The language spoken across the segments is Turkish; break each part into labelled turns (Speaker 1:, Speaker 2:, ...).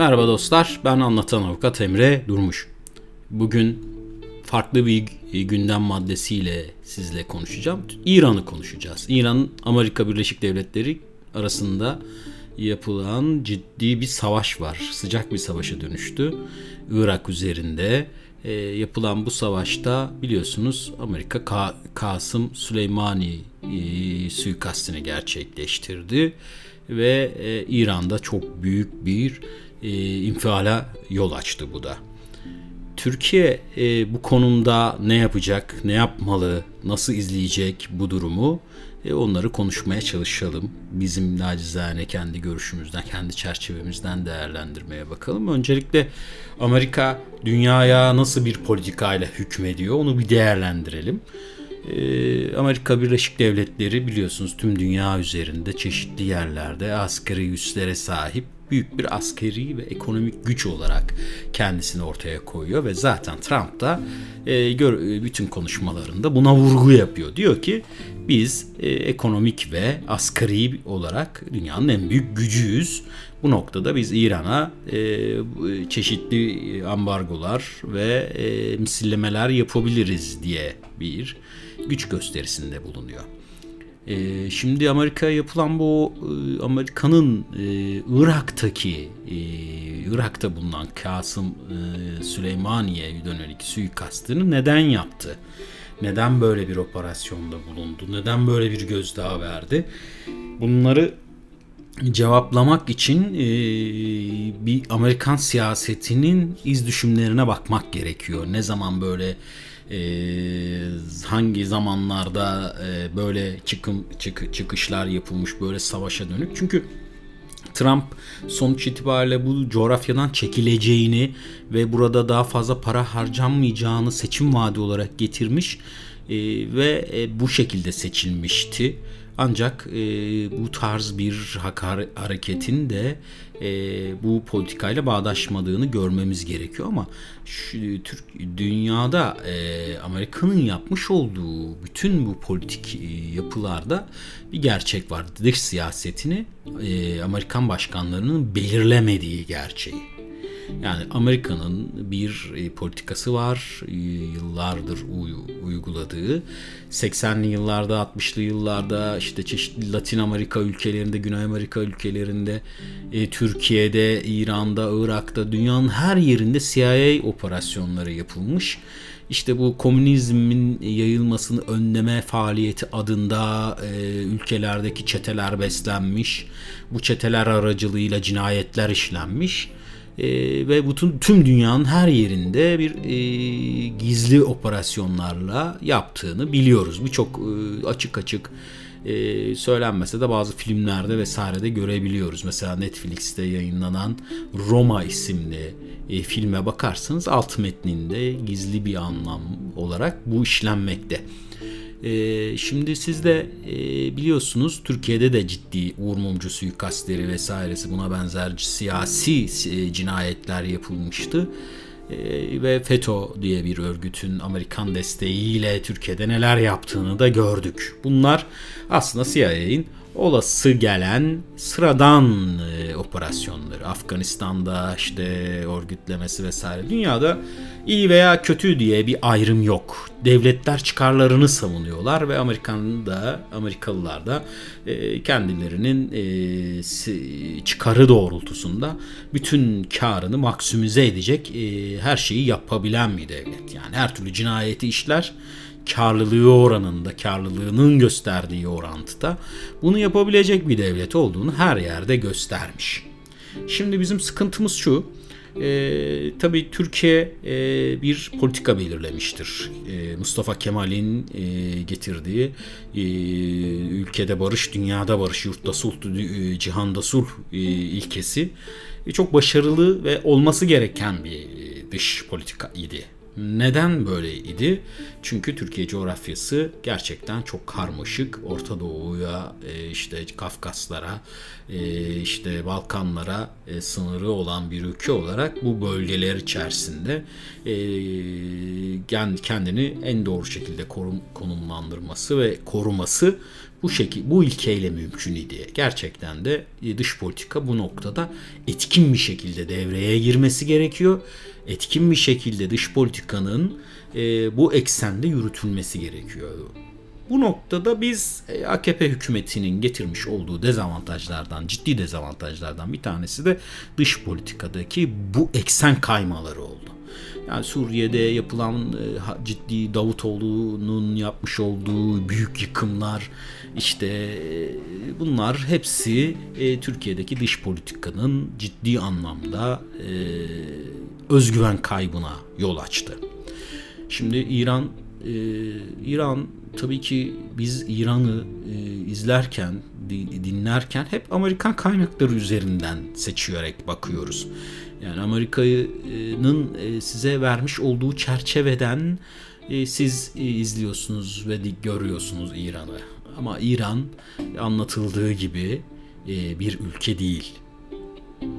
Speaker 1: Merhaba dostlar, ben anlatan avukat Emre Durmuş. Bugün farklı bir gündem maddesiyle sizle konuşacağım. İran'ı konuşacağız. İran, Amerika Birleşik Devletleri arasında yapılan ciddi bir savaş var. Sıcak bir savaşa dönüştü. Irak üzerinde e, yapılan bu savaşta biliyorsunuz Amerika Ka- Kasım Süleymani e, suikastini gerçekleştirdi ve e, İran'da çok büyük bir e, infiala yol açtı bu da. Türkiye e, bu konumda ne yapacak, ne yapmalı, nasıl izleyecek bu durumu e, onları konuşmaya çalışalım. Bizim nacizane kendi görüşümüzden, kendi çerçevemizden değerlendirmeye bakalım. Öncelikle Amerika dünyaya nasıl bir politikayla hükmediyor onu bir değerlendirelim. E, Amerika Birleşik Devletleri biliyorsunuz tüm dünya üzerinde çeşitli yerlerde askeri üslere sahip büyük bir askeri ve ekonomik güç olarak kendisini ortaya koyuyor ve zaten Trump da e, gör, bütün konuşmalarında buna vurgu yapıyor. Diyor ki biz e, ekonomik ve askeri olarak dünyanın en büyük gücüyüz. Bu noktada biz İran'a e, çeşitli ambargolar ve e, misillemeler yapabiliriz diye bir güç gösterisinde bulunuyor. E, şimdi Amerika'ya yapılan bu e, Amerika'nın e, Irak'taki e, Irak'ta bulunan Kasım e, Süleymaniye dönelik suikastını neden yaptı? Neden böyle bir operasyonda bulundu? Neden böyle bir gözdağı verdi? Bunları cevaplamak için e, bir Amerikan siyasetinin iz düşümlerine bakmak gerekiyor. Ne zaman böyle e, hangi zamanlarda e, böyle çıkım çık, çıkışlar yapılmış böyle savaşa dönük. Çünkü Trump sonuç itibariyle bu coğrafyadan çekileceğini ve burada daha fazla para harcanmayacağını seçim vaadi olarak getirmiş e, ve e, bu şekilde seçilmişti. Ancak e, bu tarz bir hakar hareketin de e, bu politikayla bağdaşmadığını görmemiz gerekiyor ama şu, Türk dünyada e, Amerika'nın yapmış olduğu bütün bu politik e, yapılarda bir gerçek var. Dış siyasetini e, Amerikan başkanlarının belirlemediği gerçeği. Yani Amerika'nın bir e, politikası var yıllardır uy- uyguladığı. 80'li yıllarda, 60'lı yıllarda işte çeşitli Latin Amerika ülkelerinde, Güney Amerika ülkelerinde, e, Türkiye'de, İran'da, Irak'ta, dünyanın her yerinde CIA operasyonları yapılmış. İşte bu komünizmin yayılmasını önleme faaliyeti adında e, ülkelerdeki çeteler beslenmiş. Bu çeteler aracılığıyla cinayetler işlenmiş e, ve bütün tüm dünyanın her yerinde bir e, gizli operasyonlarla yaptığını biliyoruz. Birçok e, açık açık e, söylenmese de bazı filmlerde vesairede görebiliyoruz. Mesela Netflix'te yayınlanan Roma isimli e, filme bakarsanız alt metninde gizli bir anlam olarak bu işlenmekte. E, şimdi siz de e, biliyorsunuz Türkiye'de de ciddi Uğur Mumcu suikastleri vesairesi buna benzer siyasi e, cinayetler yapılmıştı. E, ve FETÖ diye bir örgütün Amerikan desteğiyle Türkiye'de neler yaptığını da gördük. Bunlar aslında CIA'in olası gelen sıradan e, operasyonları. Afganistan'da işte örgütlemesi vesaire. Dünyada iyi veya kötü diye bir ayrım yok. Devletler çıkarlarını savunuyorlar ve Amerikan'da Amerikalılar da e, kendilerinin e, çıkarı doğrultusunda bütün karını maksimize edecek her şeyi yapabilen bir devlet. Yani her türlü cinayeti işler karlılığı oranında, karlılığının gösterdiği orantıda bunu yapabilecek bir devlet olduğunu her yerde göstermiş. Şimdi bizim sıkıntımız şu. E, tabii Türkiye e, bir politika belirlemiştir. E, Mustafa Kemal'in e, getirdiği e, ülkede barış, dünyada barış, yurtta sulh, e, cihanda sulh e, ilkesi e, çok başarılı ve olması gereken bir e, dış politika idi neden böyleydi? Çünkü Türkiye coğrafyası gerçekten çok karmaşık. Orta Doğu'ya, e, işte Kafkaslara, e, işte Balkanlara e, sınırı olan bir ülke olarak bu bölgeler içerisinde kendini en doğru şekilde konumlandırması ve koruması bu şekil bu ilkeyle mümkün idi. Gerçekten de e, dış politika bu noktada etkin bir şekilde devreye girmesi gerekiyor. Etkin bir şekilde dış politikanın e, bu eksende yürütülmesi gerekiyor. Bu noktada biz e, AKP hükümetinin getirmiş olduğu dezavantajlardan, ciddi dezavantajlardan bir tanesi de dış politikadaki bu eksen kaymaları. Yani Suriye'de yapılan e, ciddi Davutoğlu'nun yapmış olduğu büyük yıkımlar işte e, bunlar hepsi Türkiye'deki dış politikanın ciddi anlamda özgüven kaybına yol açtı. Şimdi İran İran tabii ki biz İran'ı e, izlerken, dinlerken hep Amerikan kaynakları üzerinden seçiyorek bakıyoruz. Yani Amerika'nın e, size vermiş olduğu çerçeveden e, siz e, izliyorsunuz ve görüyorsunuz İran'ı. Ama İran anlatıldığı gibi bir ülke değil.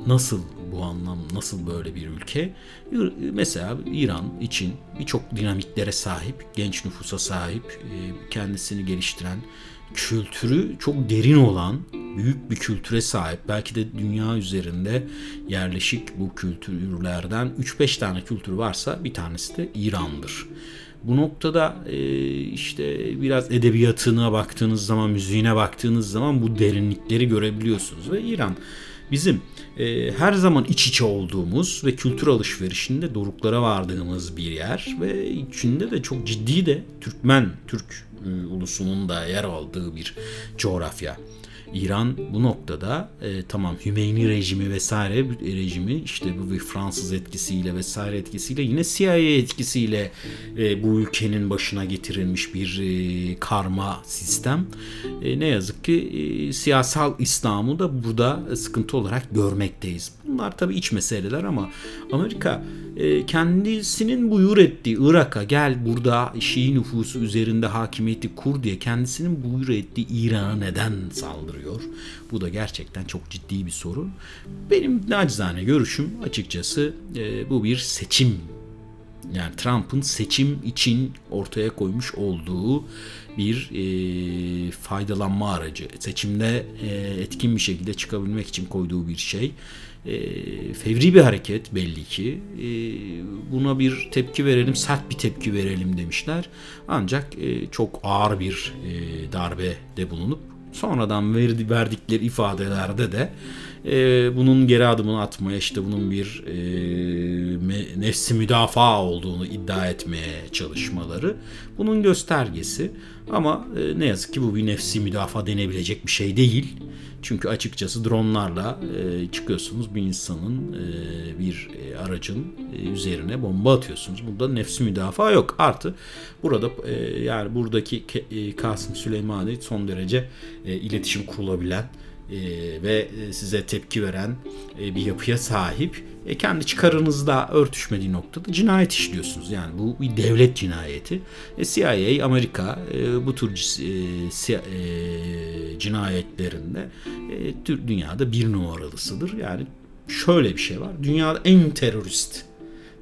Speaker 1: Nasıl bu anlam, nasıl böyle bir ülke? Mesela İran için birçok dinamiklere sahip, genç nüfusa sahip, kendisini geliştiren, kültürü çok derin olan büyük bir kültüre sahip. Belki de dünya üzerinde yerleşik bu kültürlerden 3-5 tane kültür varsa bir tanesi de İran'dır. Bu noktada e, işte biraz edebiyatına baktığınız zaman, müziğine baktığınız zaman bu derinlikleri görebiliyorsunuz. Ve İran bizim e, her zaman iç içe olduğumuz ve kültür alışverişinde doruklara vardığımız bir yer ve içinde de çok ciddi de Türkmen, Türk e, ulusunun da yer aldığı bir coğrafya. İran bu noktada e, tamam Hümeyni rejimi vesaire rejimi işte bu bir Fransız etkisiyle vesaire etkisiyle yine CIA etkisiyle e, bu ülkenin başına getirilmiş bir e, karma sistem. E, ne yazık ki e, siyasal İslam'ı da burada sıkıntı olarak görmekteyiz. Bunlar tabii iç meseleler ama Amerika e, kendisinin buyur ettiği Irak'a gel burada Şii nüfusu üzerinde hakimiyeti kur diye kendisinin buyur ettiği İran'a neden saldırıyor? Bu da gerçekten çok ciddi bir sorun. Benim nacizane görüşüm açıkçası e, bu bir seçim yani Trump'ın seçim için ortaya koymuş olduğu bir e, faydalanma aracı. Seçimde e, etkin bir şekilde çıkabilmek için koyduğu bir şey e, fevri bir hareket belli ki. E, buna bir tepki verelim, sert bir tepki verelim demişler. Ancak e, çok ağır bir e, darbe de bulunup sonradan verdi, verdikleri ifadelerde de e, bunun geri adımını atmaya işte bunun bir e, nefsi müdafaa olduğunu iddia etmeye çalışmaları bunun göstergesi ama e, ne yazık ki bu bir nefsi müdafaa denebilecek bir şey değil. Çünkü açıkçası dronlarla e, çıkıyorsunuz bir insanın e, bir e, aracın e, üzerine bomba atıyorsunuz. Burada nefsi müdafaa yok. Artı burada e, yani buradaki e, Kasım Süleymani son derece e, iletişim kurulabilen e, ve e, size tepki veren e, bir yapıya sahip e, kendi çıkarınızda örtüşmediği noktada cinayet işliyorsunuz. Yani bu bir devlet cinayeti. E, CIA, Amerika e, bu tür e, e, cinayetlerinde e, dünyada bir numaralısıdır. Yani şöyle bir şey var. Dünyada en terörist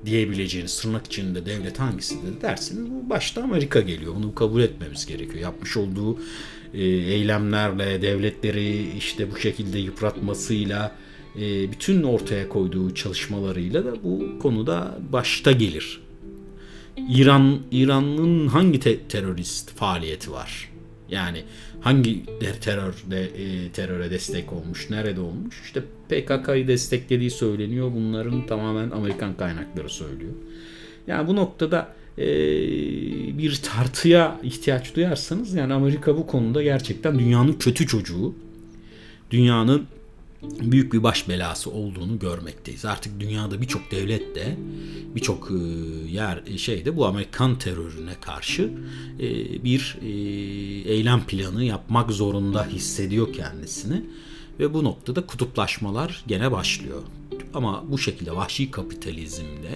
Speaker 1: diyebileceğiniz tırnak içinde devlet hangisidir dersiniz başta Amerika geliyor. Bunu kabul etmemiz gerekiyor. Yapmış olduğu eylemlerle devletleri işte bu şekilde yıpratmasıyla e, bütün ortaya koyduğu çalışmalarıyla da bu konuda başta gelir. İran İran'ın hangi te- terörist faaliyeti var? Yani hangi terör de, e, teröre destek olmuş, nerede olmuş? İşte PKK'yı desteklediği söyleniyor. Bunların tamamen Amerikan kaynakları söylüyor. Yani bu noktada e, bir tartıya ihtiyaç duyarsanız yani Amerika bu konuda gerçekten dünyanın kötü çocuğu. Dünyanın büyük bir baş belası olduğunu görmekteyiz. Artık dünyada birçok devlet de birçok e, yer e, şeyde bu Amerikan terörüne karşı bir eylem planı yapmak zorunda hissediyor kendisini ve bu noktada kutuplaşmalar gene başlıyor. Ama bu şekilde vahşi kapitalizmde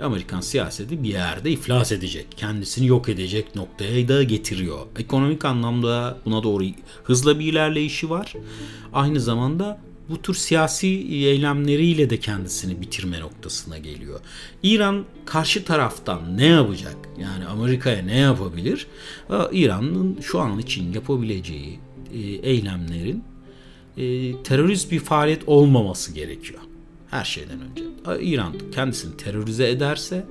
Speaker 1: Amerikan siyaseti bir yerde iflas edecek. Kendisini yok edecek noktaya da getiriyor. Ekonomik anlamda buna doğru hızla bir ilerleyişi var. Aynı zamanda bu tür siyasi eylemleriyle de kendisini bitirme noktasına geliyor. İran karşı taraftan ne yapacak? Yani Amerika'ya ne yapabilir? İran'ın şu an için yapabileceği e, eylemlerin e, terörist bir faaliyet olmaması gerekiyor. Her şeyden önce. İran kendisini terörize ederse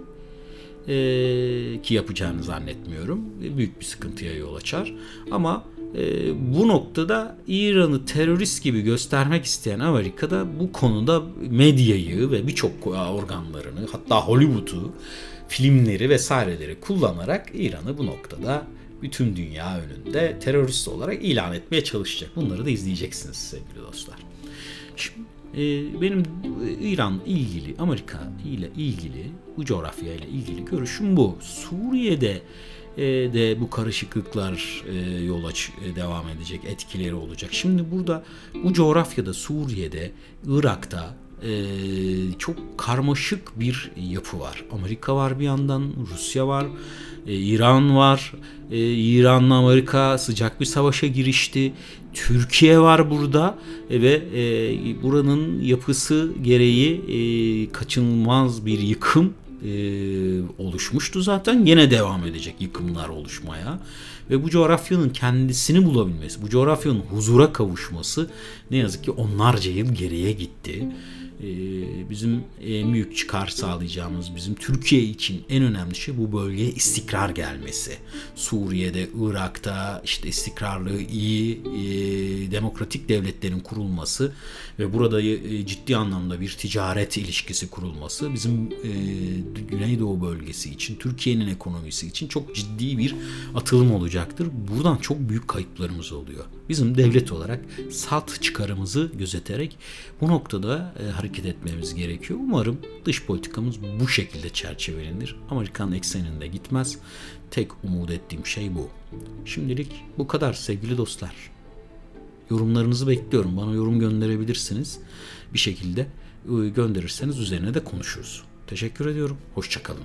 Speaker 1: e, ki yapacağını zannetmiyorum. Büyük bir sıkıntıya yol açar. Ama e, bu noktada İran'ı terörist gibi göstermek isteyen Amerika'da bu konuda medyayı ve birçok organlarını hatta Hollywood'u filmleri vesaireleri kullanarak İran'ı bu noktada bütün dünya önünde terörist olarak ilan etmeye çalışacak. Bunları da izleyeceksiniz sevgili dostlar. Şimdi e, benim İran ilgili, Amerika ile ilgili, bu coğrafya ile ilgili görüşüm bu. Suriye'de e, de bu karışıklıklar e, yol aç devam edecek, etkileri olacak. Şimdi burada bu coğrafyada Suriye'de, Irak'ta çok karmaşık bir yapı var. Amerika var bir yandan, Rusya var, İran var. İran'la Amerika sıcak bir savaşa girişti. Türkiye var burada ve buranın yapısı gereği kaçınılmaz bir yıkım e, oluşmuştu zaten. Yine devam edecek yıkımlar oluşmaya. Ve bu coğrafyanın kendisini bulabilmesi, bu coğrafyanın huzura kavuşması ne yazık ki onlarca yıl geriye gitti. Ee, bizim en büyük çıkar sağlayacağımız bizim Türkiye için en önemli şey bu bölgeye istikrar gelmesi. Suriye'de, Irak'ta işte istikrarlı, iyi e, demokratik devletlerin kurulması ve burada e, ciddi anlamda bir ticaret ilişkisi kurulması bizim e, Güneydoğu bölgesi için, Türkiye'nin ekonomisi için çok ciddi bir atılım olacaktır. Buradan çok büyük kayıplarımız oluyor. Bizim devlet olarak salt çıkarımızı gözeterek bu noktada e, hareket etmemiz gerekiyor. Umarım dış politikamız bu şekilde çerçevelenir. Amerikan ekseninde gitmez. Tek umut ettiğim şey bu. Şimdilik bu kadar sevgili dostlar. Yorumlarınızı bekliyorum. Bana yorum gönderebilirsiniz. Bir şekilde e, gönderirseniz üzerine de konuşuruz. Teşekkür ediyorum. Hoşçakalın.